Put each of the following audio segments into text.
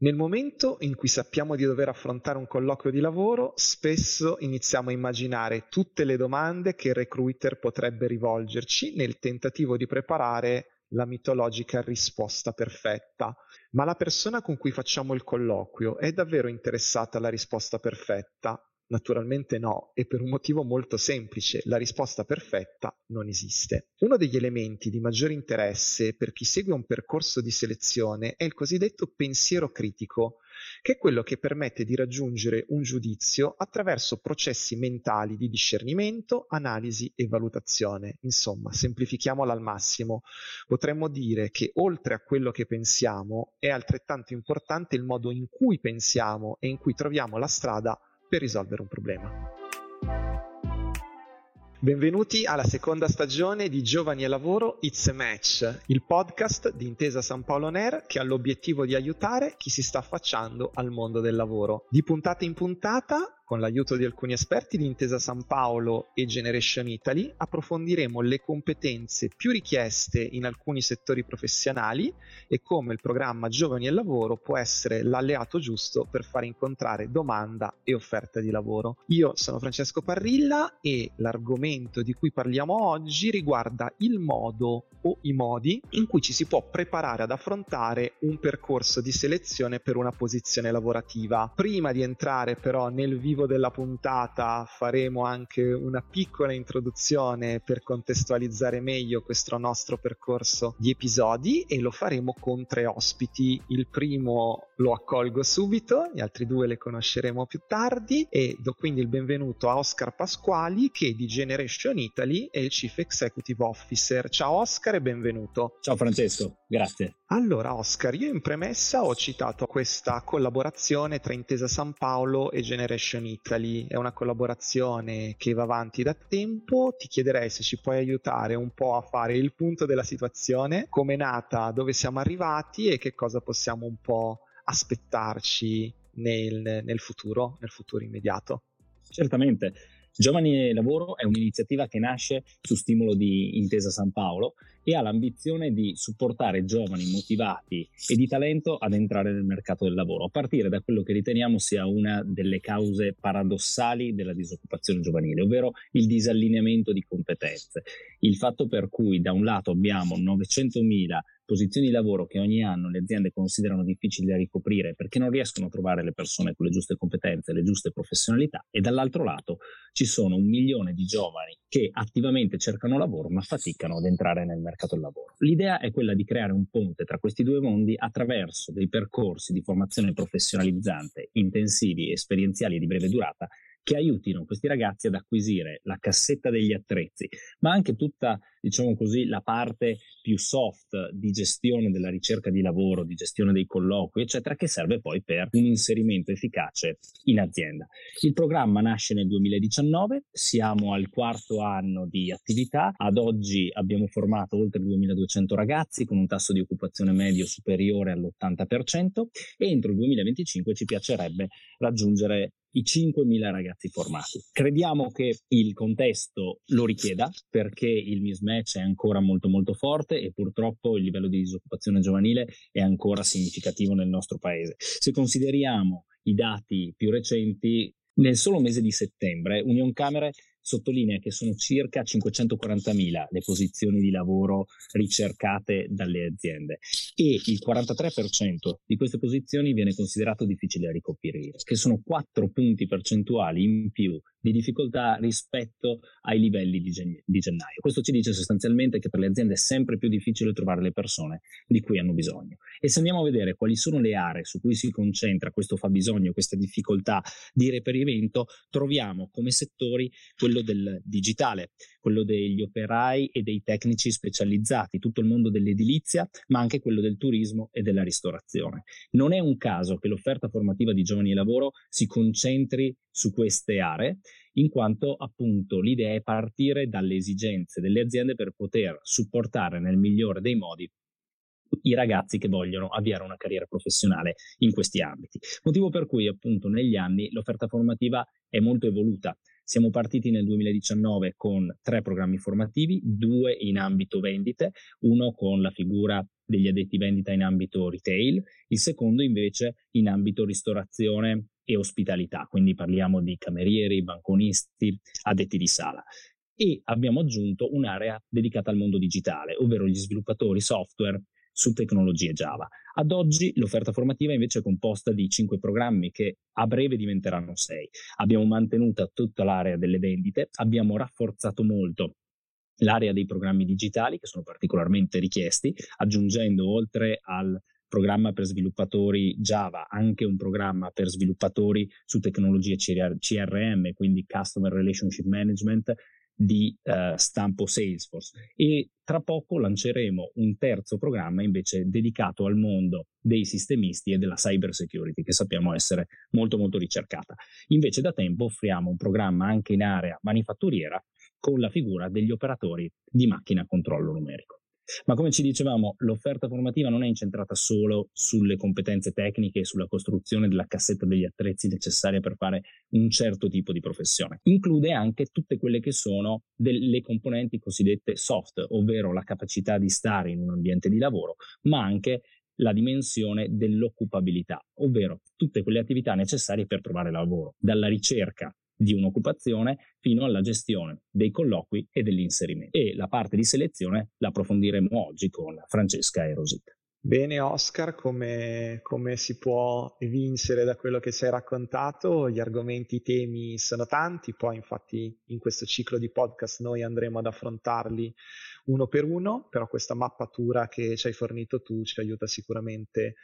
Nel momento in cui sappiamo di dover affrontare un colloquio di lavoro, spesso iniziamo a immaginare tutte le domande che il recruiter potrebbe rivolgerci nel tentativo di preparare la mitologica risposta perfetta. Ma la persona con cui facciamo il colloquio è davvero interessata alla risposta perfetta? Naturalmente no, e per un motivo molto semplice, la risposta perfetta non esiste. Uno degli elementi di maggiore interesse per chi segue un percorso di selezione è il cosiddetto pensiero critico, che è quello che permette di raggiungere un giudizio attraverso processi mentali di discernimento, analisi e valutazione. Insomma, semplifichiamola al massimo. Potremmo dire che oltre a quello che pensiamo è altrettanto importante il modo in cui pensiamo e in cui troviamo la strada per risolvere un problema. Benvenuti alla seconda stagione di Giovani e Lavoro It's a Match, il podcast di Intesa San Paolo Ner che ha l'obiettivo di aiutare chi si sta affacciando al mondo del lavoro. Di puntata in puntata con l'aiuto di alcuni esperti di Intesa San Paolo e Generation Italy, approfondiremo le competenze più richieste in alcuni settori professionali e come il programma Giovani e Lavoro può essere l'alleato giusto per far incontrare domanda e offerta di lavoro. Io sono Francesco Parrilla e l'argomento di cui parliamo oggi riguarda il modo o i modi in cui ci si può preparare ad affrontare un percorso di selezione per una posizione lavorativa. Prima di entrare però nel vivo della puntata faremo anche una piccola introduzione per contestualizzare meglio questo nostro percorso di episodi e lo faremo con tre ospiti. Il primo lo accolgo subito, gli altri due le conosceremo più tardi e do quindi il benvenuto a Oscar Pasquali che di Generation Italy è il Chief Executive Officer. Ciao Oscar e benvenuto. Ciao Francesco, grazie. Allora Oscar, io in premessa ho citato questa collaborazione tra Intesa San Paolo e Generation Italy, è una collaborazione che va avanti da tempo, ti chiederei se ci puoi aiutare un po' a fare il punto della situazione, come è nata, dove siamo arrivati e che cosa possiamo un po' aspettarci nel, nel futuro, nel futuro immediato. Certamente. Giovani e Lavoro è un'iniziativa che nasce su stimolo di Intesa San Paolo e ha l'ambizione di supportare giovani motivati e di talento ad entrare nel mercato del lavoro, a partire da quello che riteniamo sia una delle cause paradossali della disoccupazione giovanile, ovvero il disallineamento di competenze. Il fatto per cui da un lato abbiamo 900.000 posizioni di lavoro che ogni anno le aziende considerano difficili da ricoprire perché non riescono a trovare le persone con le giuste competenze, le giuste professionalità e dall'altro lato ci sono un milione di giovani che attivamente cercano lavoro ma faticano ad entrare nel mercato del lavoro. L'idea è quella di creare un ponte tra questi due mondi attraverso dei percorsi di formazione professionalizzante, intensivi, esperienziali e di breve durata che aiutino questi ragazzi ad acquisire la cassetta degli attrezzi, ma anche tutta, diciamo così, la parte più soft di gestione della ricerca di lavoro, di gestione dei colloqui, eccetera, che serve poi per un inserimento efficace in azienda. Il programma nasce nel 2019, siamo al quarto anno di attività, ad oggi abbiamo formato oltre 2200 ragazzi con un tasso di occupazione medio superiore all'80% e entro il 2025 ci piacerebbe raggiungere i 5.000 ragazzi formati. Crediamo che il contesto lo richieda perché il mismatch è ancora molto molto forte e purtroppo il livello di disoccupazione giovanile è ancora significativo nel nostro paese. Se consideriamo i dati più recenti, nel solo mese di settembre Union Camere sottolinea che sono circa 540.000 le posizioni di lavoro ricercate dalle aziende e il 43% di queste posizioni viene considerato difficile da ricoprire, che sono 4 punti percentuali in più di difficoltà rispetto ai livelli di, gen- di, gennaio. Questo ci dice sostanzialmente che per le aziende è sempre più difficile trovare le persone di cui hanno bisogno. E se andiamo a vedere quali sono le aree su cui si concentra questo fabbisogno, questa difficoltà di reperimento, troviamo come settori quello del digitale, quello degli operai e dei tecnici specializzati, tutto il mondo dell'edilizia, ma anche quello del turismo e della ristorazione. Non è un caso che l'offerta formativa di giovani e lavoro si concentri su queste aree in quanto appunto l'idea è partire dalle esigenze delle aziende per poter supportare nel migliore dei modi i ragazzi che vogliono avviare una carriera professionale in questi ambiti. Motivo per cui appunto negli anni l'offerta formativa è molto evoluta. Siamo partiti nel 2019 con tre programmi formativi, due in ambito vendite, uno con la figura degli addetti vendita in ambito retail, il secondo invece in ambito ristorazione e ospitalità, quindi parliamo di camerieri, banconisti, addetti di sala. E abbiamo aggiunto un'area dedicata al mondo digitale, ovvero gli sviluppatori software su tecnologie Java. Ad oggi l'offerta formativa invece è composta di cinque programmi che a breve diventeranno sei. Abbiamo mantenuto tutta l'area delle vendite, abbiamo rafforzato molto l'area dei programmi digitali che sono particolarmente richiesti, aggiungendo oltre al programma per sviluppatori Java, anche un programma per sviluppatori su tecnologie CRM, quindi Customer Relationship Management, di uh, stampo Salesforce e tra poco lanceremo un terzo programma invece dedicato al mondo dei sistemisti e della cyber security che sappiamo essere molto molto ricercata. Invece da tempo offriamo un programma anche in area manifatturiera con la figura degli operatori di macchina controllo numerico. Ma come ci dicevamo, l'offerta formativa non è incentrata solo sulle competenze tecniche e sulla costruzione della cassetta degli attrezzi necessaria per fare un certo tipo di professione. Include anche tutte quelle che sono delle componenti cosiddette soft, ovvero la capacità di stare in un ambiente di lavoro, ma anche la dimensione dell'occupabilità, ovvero tutte quelle attività necessarie per trovare lavoro, dalla ricerca di un'occupazione fino alla gestione dei colloqui e dell'inserimento. E la parte di selezione la approfondiremo oggi con Francesca e Rosita. Bene Oscar, come, come, si può evincere da quello che ci hai raccontato, gli argomenti, i temi sono tanti, poi infatti in questo ciclo di podcast noi andremo ad affrontarli uno per uno, però questa mappatura che ci hai fornito tu ci aiuta sicuramente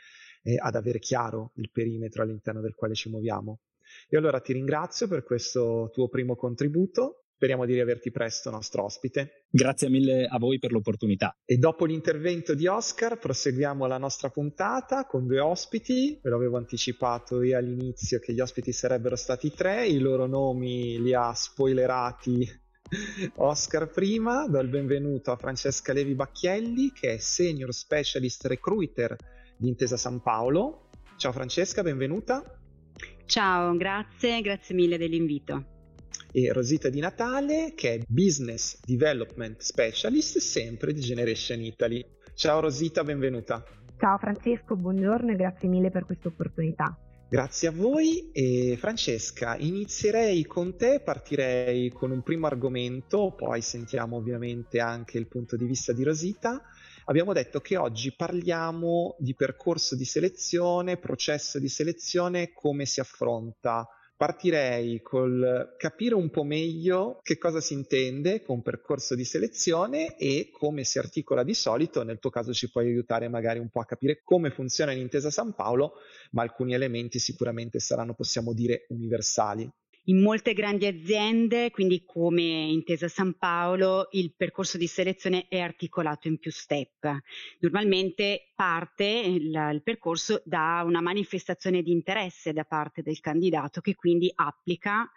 eh, ad avere chiaro il perimetro all'interno del quale ci muoviamo. E allora ti ringrazio per questo tuo primo contributo. Speriamo di riaverti presto nostro ospite. Grazie mille a voi per l'opportunità. E dopo l'intervento di Oscar proseguiamo la nostra puntata con due ospiti. Ve l'avevo anticipato io all'inizio che gli ospiti sarebbero stati tre, i loro nomi li ha spoilerati Oscar prima. Do il benvenuto a Francesca Levi Bacchielli che è Senior Specialist Recruiter di Intesa San Paolo. Ciao Francesca, benvenuta. Ciao, grazie, grazie mille dell'invito. E Rosita Di Natale, che è Business Development Specialist, sempre di Generation Italy. Ciao Rosita, benvenuta. Ciao Francesco, buongiorno e grazie mille per questa opportunità. Grazie a voi e Francesca, inizierei con te, partirei con un primo argomento, poi sentiamo ovviamente anche il punto di vista di Rosita abbiamo detto che oggi parliamo di percorso di selezione, processo di selezione, come si affronta. Partirei col capire un po' meglio che cosa si intende con percorso di selezione e come si articola di solito. Nel tuo caso ci puoi aiutare magari un po' a capire come funziona l'intesa San Paolo, ma alcuni elementi sicuramente saranno, possiamo dire, universali. In molte grandi aziende, quindi come Intesa San Paolo, il percorso di selezione è articolato in più step. Normalmente parte il, il percorso da una manifestazione di interesse da parte del candidato che quindi applica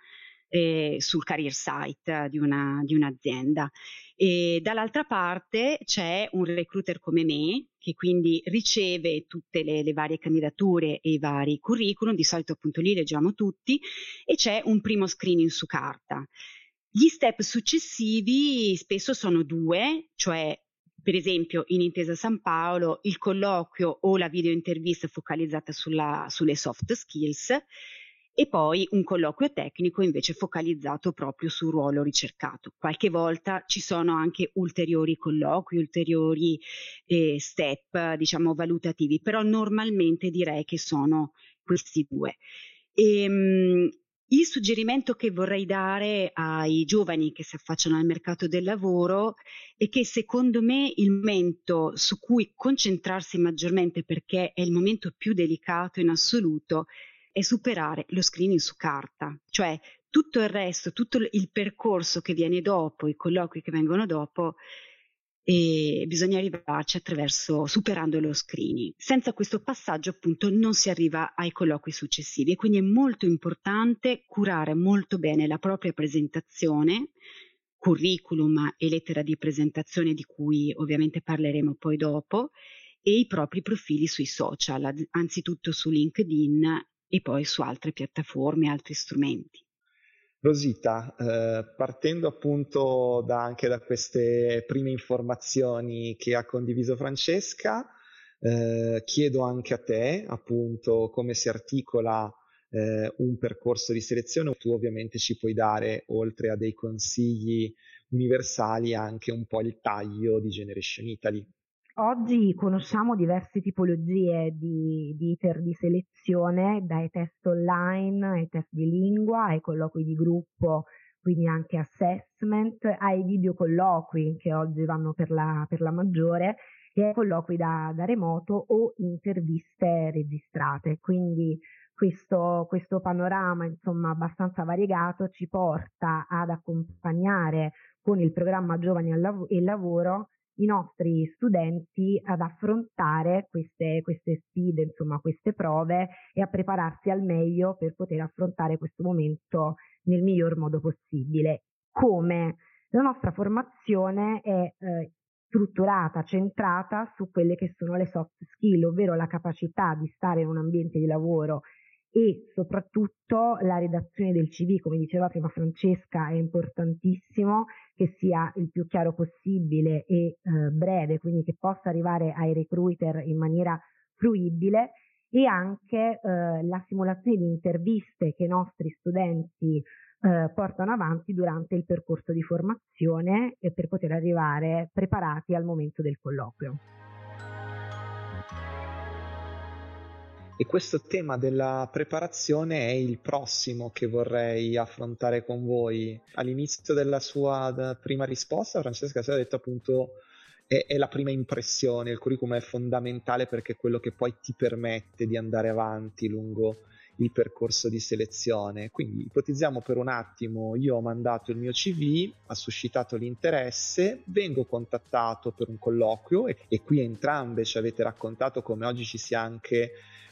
eh, sul career site di, una, di un'azienda. E dall'altra parte c'è un recruiter come me che quindi riceve tutte le, le, varie candidature e i vari curriculum, di solito appunto li leggiamo tutti, e c'è un primo screening su carta. Gli step successivi spesso sono due, cioè per esempio in Intesa San Paolo il colloquio o la videointervista focalizzata sulla, sulle soft skills e poi un colloquio tecnico invece focalizzato proprio sul ruolo ricercato. Qualche volta ci sono anche ulteriori colloqui, ulteriori eh, step, diciamo, valutativi, però normalmente direi che sono questi due. E, ehm, il suggerimento che vorrei dare ai giovani che si affacciano al mercato del lavoro è che secondo me il momento su cui concentrarsi maggiormente perché è il momento più delicato in assoluto è superare lo screening su carta, cioè tutto il resto, tutto il percorso che viene dopo, i colloqui che vengono dopo, e bisogna arrivarci attraverso superando lo screening. Senza questo passaggio appunto non si arriva ai colloqui successivi e quindi è molto importante curare molto bene la propria presentazione, curriculum e lettera di presentazione di cui ovviamente parleremo poi dopo e i propri profili sui social, anzitutto su LinkedIn e poi su altre piattaforme, altri strumenti. Rosita, eh, partendo appunto da, anche da queste prime informazioni che ha condiviso Francesca, eh, chiedo anche a te appunto come si articola eh, un percorso di selezione. Tu ovviamente ci puoi dare, oltre a dei consigli universali, anche un po' il taglio di Generation Italy. Oggi conosciamo diverse tipologie di, di iter di selezione, dai test online ai test di lingua, ai colloqui di gruppo, quindi anche assessment, ai video colloqui che oggi vanno per la, per la maggiore e ai colloqui da, da, remoto o interviste registrate. Quindi questo, questo panorama insomma abbastanza variegato ci porta ad accompagnare con il programma Giovani e Lavoro i nostri studenti ad affrontare queste, queste sfide, insomma queste prove e a prepararsi al meglio per poter affrontare questo momento nel miglior modo possibile. Come la nostra formazione è eh, strutturata, centrata su quelle che sono le soft skill, ovvero la capacità di stare in un ambiente di lavoro e soprattutto la redazione del CV, come diceva prima Francesca, è importantissimo che sia il più chiaro possibile e eh, breve, quindi che possa arrivare ai recruiter in maniera fruibile e anche eh, la simulazione di interviste che i nostri studenti eh, portano avanti durante il percorso di formazione per poter arrivare preparati al momento del colloquio. E questo tema della preparazione è il prossimo che vorrei affrontare con voi. All'inizio della sua prima risposta, Francesca si è detto appunto è, la prima impressione, il curriculum è fondamentale perché è quello che poi ti permette di andare avanti lungo il percorso di selezione. Quindi ipotizziamo per un attimo, io ho mandato il mio CV, ha suscitato l'interesse, vengo contattato per un colloquio e, e qui entrambe ci avete raccontato come oggi ci sia anche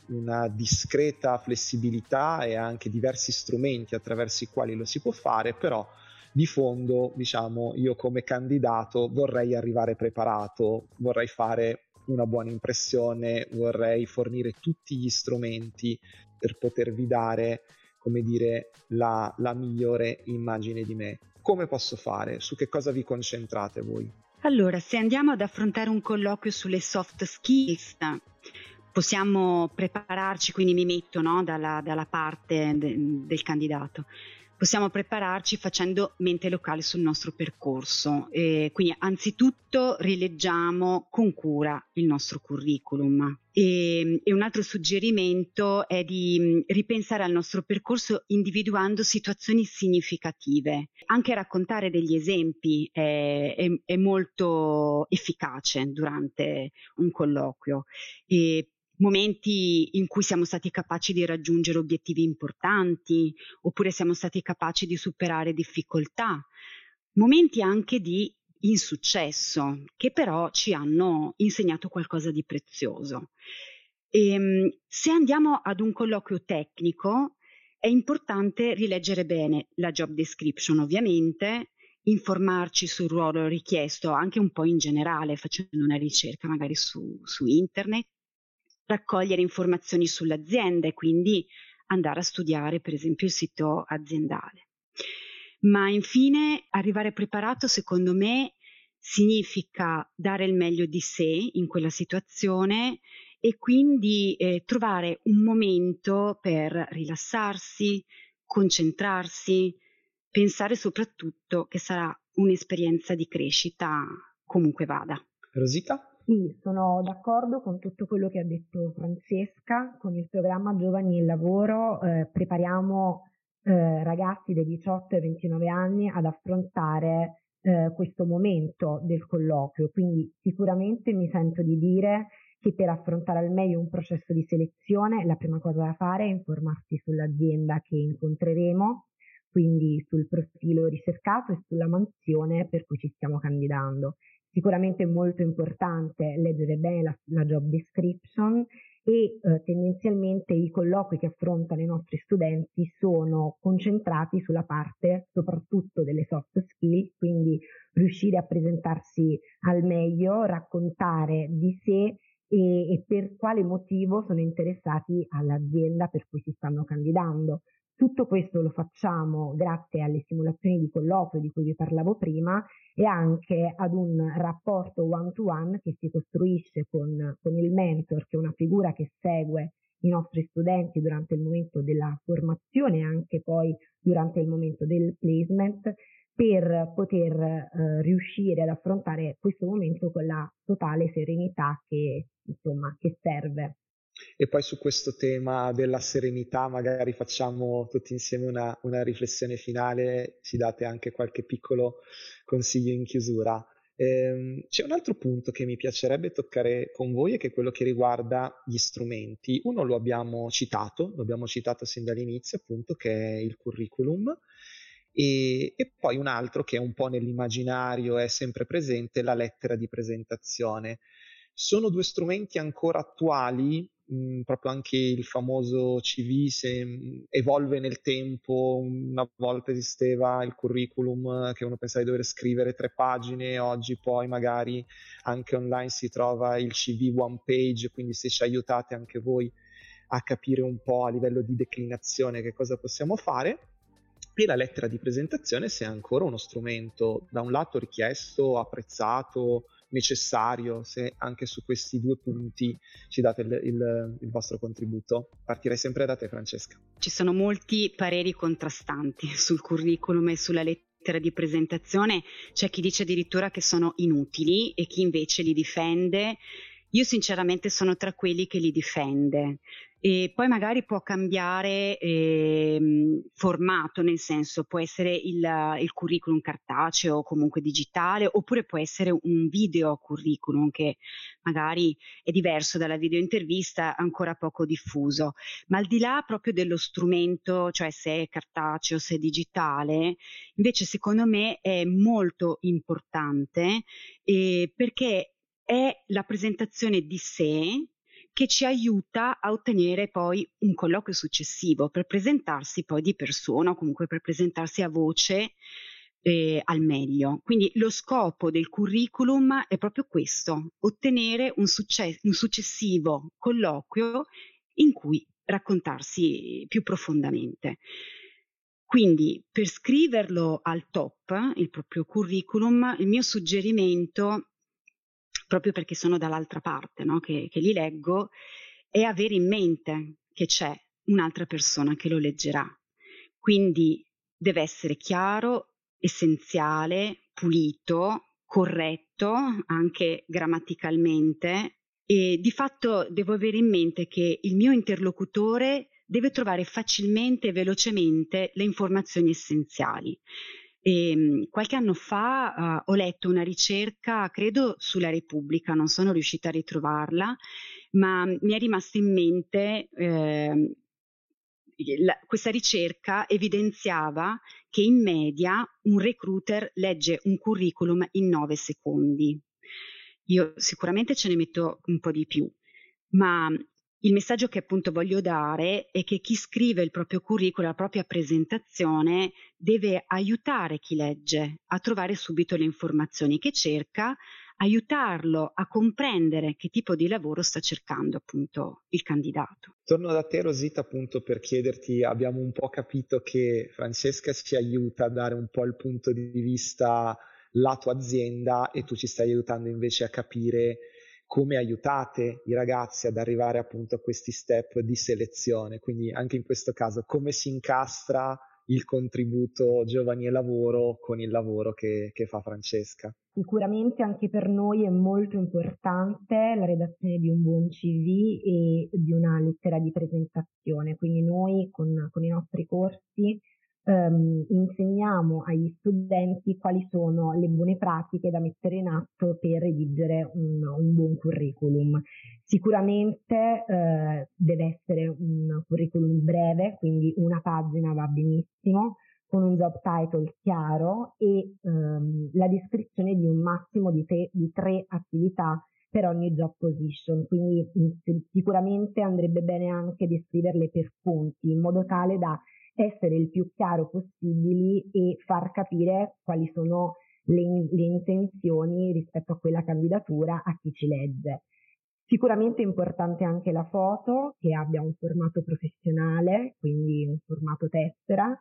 una discreta flessibilità e anche diversi strumenti attraverso i quali lo si può fare, però di fondo, diciamo, io come candidato vorrei arrivare preparato, vorrei fare una buona impressione, vorrei fornire tutti gli strumenti per potervi dare, come dire, la, la migliore immagine di me. Come posso fare? Su che cosa vi concentrate voi? Allora, se andiamo ad affrontare un colloquio sulle soft skills, possiamo prepararci, quindi mi metto no, dalla, dalla, parte de, del candidato, possiamo prepararci facendo mente locale sul nostro percorso. E quindi anzitutto rileggiamo con cura il nostro curriculum. E, e, un altro suggerimento è di ripensare al nostro percorso individuando situazioni significative. Anche raccontare degli esempi è, è, è molto efficace durante un colloquio. E momenti in cui siamo stati capaci di raggiungere obiettivi importanti oppure siamo stati capaci di superare difficoltà, momenti anche di insuccesso che però ci hanno insegnato qualcosa di prezioso. E, ehm, se andiamo ad un colloquio tecnico è importante rileggere bene la job description ovviamente, informarci sul ruolo richiesto anche un po' in generale facendo una ricerca magari su, su internet raccogliere informazioni sull'azienda e quindi andare a studiare per esempio il sito aziendale. Ma infine arrivare preparato secondo me significa dare il meglio di sé in quella situazione e quindi eh, trovare un momento per rilassarsi, concentrarsi, pensare soprattutto che sarà un'esperienza di crescita comunque vada. Rosita? Sì, sono d'accordo con tutto quello che ha detto Francesca. Con il programma Giovani e Lavoro eh, prepariamo eh, ragazzi dai 18 ai 29 anni ad affrontare eh, questo momento del colloquio. Quindi sicuramente mi sento di dire che per affrontare al meglio un processo di selezione la prima cosa da fare è informarsi sull'azienda che incontreremo, quindi sul profilo ricercato e sulla mansione per cui ci stiamo candidando Sicuramente è molto importante leggere bene la, la job description e eh, tendenzialmente i colloqui che affrontano i nostri studenti sono concentrati sulla parte soprattutto delle soft skills, quindi riuscire a presentarsi al meglio, raccontare di sé e, e per quale motivo sono interessati all'azienda per cui si stanno candidando. Tutto questo lo facciamo grazie alle simulazioni di colloquio di cui vi parlavo prima e anche ad un rapporto one-to-one che si costruisce con, con il mentor, che è una figura che segue i nostri studenti durante il momento della formazione e anche poi durante il momento del placement per poter eh, riuscire ad affrontare questo momento con la totale serenità che, insomma, che serve. E poi su questo tema della serenità magari facciamo tutti insieme una, una riflessione finale, ci date anche qualche piccolo consiglio in chiusura. Ehm, c'è un altro punto che mi piacerebbe toccare con voi e che è quello che riguarda gli strumenti. Uno lo abbiamo citato, lo abbiamo citato sin dall'inizio, appunto, che è il curriculum. E, e, poi un altro che è un po' nell'immaginario, è sempre presente, la lettera di presentazione. Sono due strumenti ancora attuali proprio anche il famoso CV se, evolve nel tempo, una volta esisteva il curriculum che uno pensava di dover scrivere tre pagine, oggi poi magari anche online si trova il CV one page, quindi se ci aiutate anche voi a capire un po' a livello di declinazione che cosa possiamo fare. E la lettera di presentazione se è ancora uno strumento da un lato richiesto, apprezzato, necessario se anche su questi due punti ci date il, il, il vostro contributo. Partirei sempre da te Francesca. Ci sono molti pareri contrastanti sul curriculum e sulla lettera di presentazione, c'è chi dice addirittura che sono inutili e chi invece li difende. Io sinceramente sono tra quelli che li difende e poi magari può cambiare eh, formato, nel senso può essere il, il, curriculum cartaceo o comunque digitale, oppure può essere un video curriculum che magari è diverso dalla video intervista, ancora poco diffuso. Ma al di là proprio dello strumento, cioè se è cartaceo, se è digitale, invece secondo me è molto importante eh, perché è la presentazione di sé che ci aiuta a ottenere poi un colloquio successivo per presentarsi poi di persona o comunque per presentarsi a voce eh, al meglio. Quindi lo scopo del curriculum è proprio questo, ottenere un, succe- un successivo colloquio in cui raccontarsi più profondamente. Quindi per scriverlo al top, il proprio curriculum, il mio suggerimento proprio perché sono dall'altra parte, no? che, che li leggo, è avere in mente che c'è un'altra persona che lo leggerà. Quindi deve essere chiaro, essenziale, pulito, corretto anche grammaticalmente e di fatto devo avere in mente che il mio interlocutore deve trovare facilmente e velocemente le informazioni essenziali. E, ehm, qualche anno fa uh, ho letto una ricerca, credo sulla Repubblica, non sono riuscita a ritrovarla, ma mi è rimasta in mente eh, la, questa ricerca evidenziava che in media un recruiter legge un curriculum in nove secondi. Io sicuramente ce ne metto un po' di più, ma il messaggio che appunto voglio dare è che chi scrive il proprio curriculum, la propria presentazione, deve aiutare chi legge a trovare subito le informazioni che cerca, aiutarlo a comprendere che tipo di lavoro sta cercando appunto il candidato. Torno da te Rosita appunto per chiederti, abbiamo un po' capito che Francesca ci aiuta a dare un po' il punto di vista lato azienda e tu ci stai aiutando invece a capire come aiutate i ragazzi ad arrivare appunto a questi step di selezione. Quindi anche in questo caso come si incastra il contributo giovani e lavoro con il lavoro che, che, fa Francesca. Sicuramente anche per noi è molto importante la redazione di un buon CV e di una lettera di presentazione, quindi noi con, con i nostri corsi ehm, insegniamo agli studenti quali sono le buone pratiche da mettere in atto per redigere un, un buon curriculum. Sicuramente eh, deve essere un curriculum breve, quindi una pagina va benissimo, con un job title chiaro e ehm, la descrizione di un massimo di, te, di tre attività per ogni job position, quindi sicuramente andrebbe bene anche descriverle per punti in modo tale da essere il più chiaro possibili e far capire quali sono le, le intenzioni rispetto a quella candidatura a chi ci legge. Sicuramente è importante anche la foto che abbia un formato professionale, quindi un formato tessera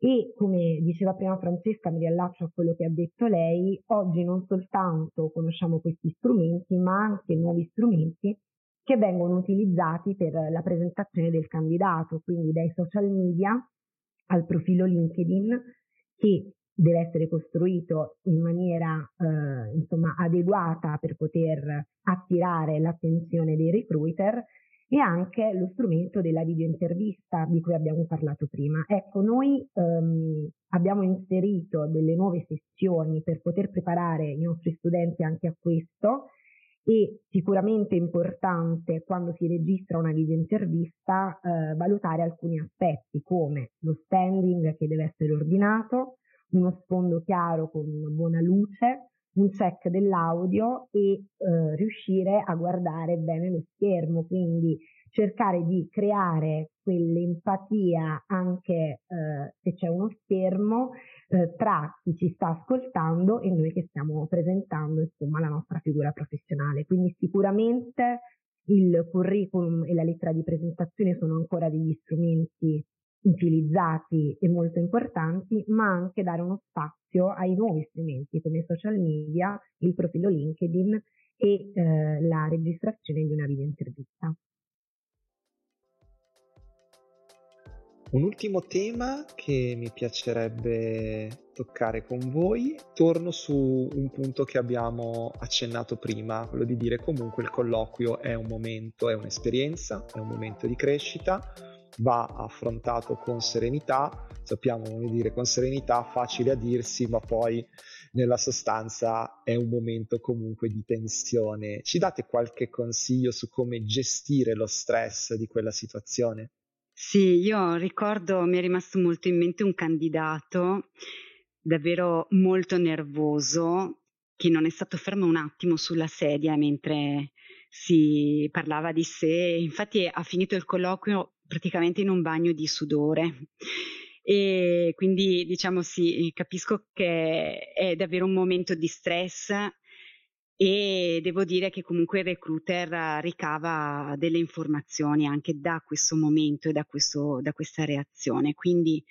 e come diceva prima Francesca, mi riallaccio a quello che ha detto lei, oggi non soltanto conosciamo questi strumenti, ma anche nuovi strumenti che vengono utilizzati per la presentazione del candidato, quindi dai social media al profilo LinkedIn che deve essere costruito in maniera eh, insomma adeguata per poter attirare l'attenzione dei recruiter e anche lo strumento della videointervista di cui abbiamo parlato prima. Ecco, noi ehm, abbiamo inserito delle nuove sessioni per poter preparare i nostri studenti anche a questo e sicuramente importante quando si registra una videointervista eh, valutare alcuni aspetti come lo standing che deve essere ordinato, uno sfondo chiaro con buona luce, un check dell'audio e eh, riuscire a guardare bene lo schermo, quindi cercare di creare quell'empatia anche eh, se c'è uno schermo eh, tra chi ci sta ascoltando e noi che stiamo presentando insomma la nostra figura professionale. Quindi sicuramente il curriculum e la lettera di presentazione sono ancora degli strumenti utilizzati e molto importanti, ma anche dare uno spazio ai nuovi strumenti come i social media, il profilo LinkedIn e eh, la registrazione di una video Un ultimo tema che mi piacerebbe toccare con voi, torno su un punto che abbiamo accennato prima, quello di dire comunque il colloquio è un momento, è un'esperienza, è un momento di crescita, va affrontato con serenità, sappiamo come dire con serenità, facile a dirsi, ma poi nella sostanza è un momento comunque di tensione. Ci date qualche consiglio su come gestire lo stress di quella situazione? Sì, io ricordo, mi è rimasto molto in mente un candidato davvero molto nervoso che non è stato fermo un attimo sulla sedia mentre si parlava di sé, infatti ha finito il colloquio praticamente in un bagno di sudore. E quindi diciamo sì, capisco che è davvero un momento di stress e devo dire che comunque il recruiter ricava delle informazioni anche da questo momento e da, questo, da questa reazione. Quindi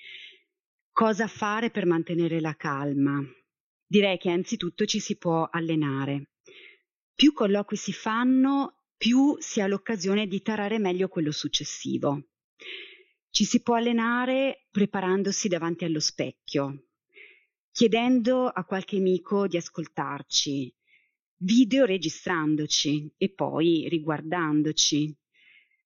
cosa fare per mantenere la calma? Direi che anzitutto ci si può allenare. Più colloqui si fanno, più si ha l'occasione di tarare meglio quello successivo. Ci si può allenare preparandosi davanti allo specchio, chiedendo a qualche amico di ascoltarci, video registrandoci e poi riguardandoci.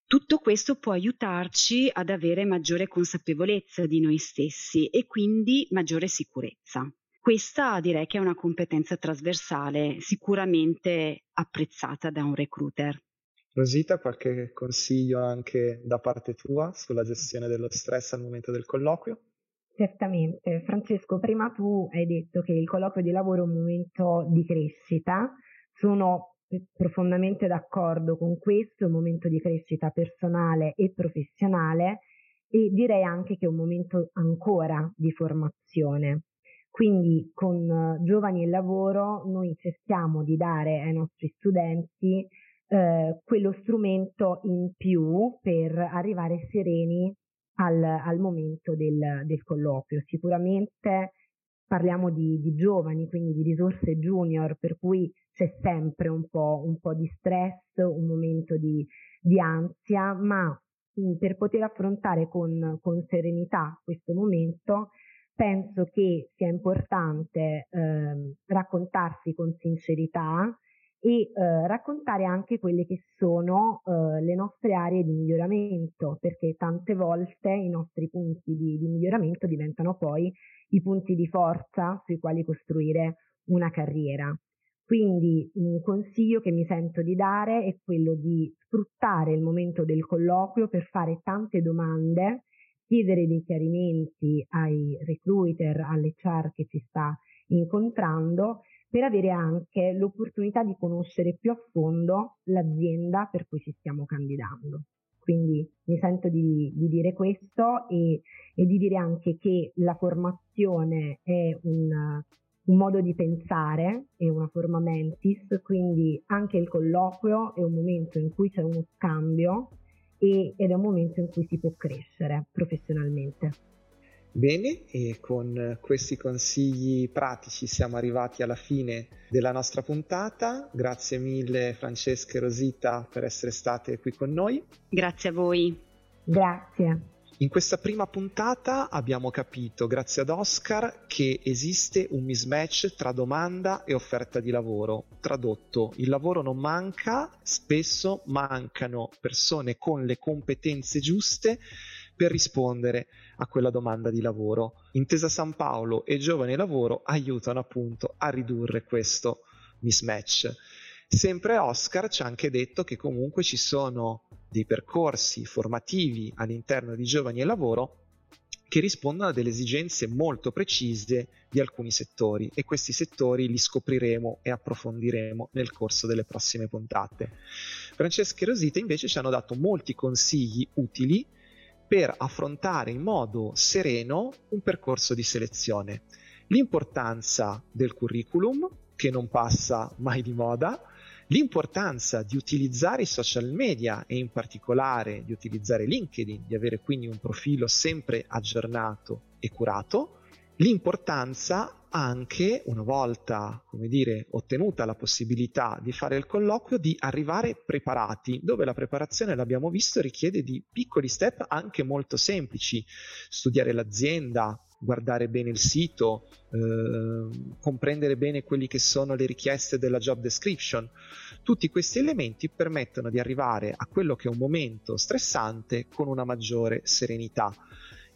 Tutto questo può aiutarci ad avere maggiore consapevolezza di noi stessi e quindi maggiore sicurezza. Questa direi che è una competenza trasversale sicuramente apprezzata da un recruiter. Rosita, qualche consiglio anche da parte tua sulla gestione dello stress al momento del colloquio? Certamente. Francesco, prima tu hai detto che il colloquio di lavoro è un momento di crescita. Sono profondamente d'accordo con questo, è un momento di crescita personale e professionale e direi anche che è un momento ancora di formazione. Quindi con Giovani e Lavoro noi cerchiamo di dare ai nostri studenti eh, quello strumento in più per arrivare sereni al, al momento del, del, colloquio. Sicuramente parliamo di, di, giovani, quindi di risorse junior, per cui c'è sempre un po', un po di stress, un momento di, di ansia, ma mm, per poter affrontare con, con, serenità questo momento, penso che sia importante eh, raccontarsi con sincerità, e eh, raccontare anche quelle che sono eh, le nostre aree di miglioramento, perché tante volte i nostri punti di, di, miglioramento diventano poi i punti di forza sui quali costruire una carriera. Quindi un consiglio che mi sento di dare è quello di sfruttare il momento del colloquio per fare tante domande chiedere dei chiarimenti ai recruiter, alle char che ci sta incontrando per avere anche l'opportunità di conoscere più a fondo l'azienda per cui ci stiamo candidando. Quindi mi sento di, di dire questo e, e, di dire anche che la formazione è un, un modo di pensare e una forma mentis, quindi anche il colloquio è un momento in cui c'è uno scambio ed è un momento in cui si può crescere professionalmente. Bene, e con questi consigli pratici siamo arrivati alla fine della nostra puntata. Grazie mille Francesca e Rosita per essere state qui con noi. Grazie a voi. Grazie. In questa prima puntata abbiamo capito, grazie ad Oscar, che esiste un mismatch tra domanda e offerta di lavoro. Tradotto, il lavoro non manca, spesso mancano persone con le competenze giuste per rispondere a quella domanda di lavoro. Intesa San Paolo e Giovane Lavoro aiutano appunto a ridurre questo mismatch. Sempre Oscar ci ha anche detto che comunque ci sono dei percorsi formativi all'interno di Giovani e Lavoro che rispondono a delle esigenze molto precise di alcuni settori e questi settori li scopriremo e approfondiremo nel corso delle prossime puntate. Francesca e Rosita invece ci hanno dato molti consigli utili per affrontare in modo sereno un percorso di selezione. L'importanza del curriculum, che non passa mai di moda, l'importanza di utilizzare i social media e in particolare di utilizzare LinkedIn, di avere quindi un profilo sempre aggiornato e curato, l'importanza anche, una volta, dire, ottenuta la possibilità di fare il colloquio, di arrivare preparati, dove la preparazione, l'abbiamo visto, richiede di piccoli step anche molto semplici, studiare l'azienda, guardare bene il sito, eh, comprendere bene quelle che sono le richieste della job description. Tutti questi elementi permettono di arrivare a quello che è un momento stressante con una maggiore serenità.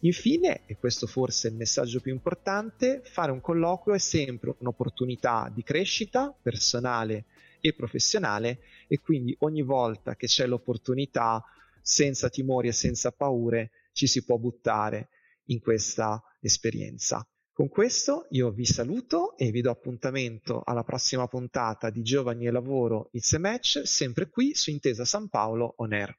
Infine, e questo forse è il messaggio più importante, fare un colloquio è sempre un'opportunità di crescita personale e professionale e quindi ogni volta che c'è l'opportunità, senza timori e senza paure, ci si può buttare in questa esperienza. Con questo io vi saluto e vi do appuntamento alla prossima puntata di Giovani e Lavoro It's a Match, sempre qui su Intesa San Paolo On Air.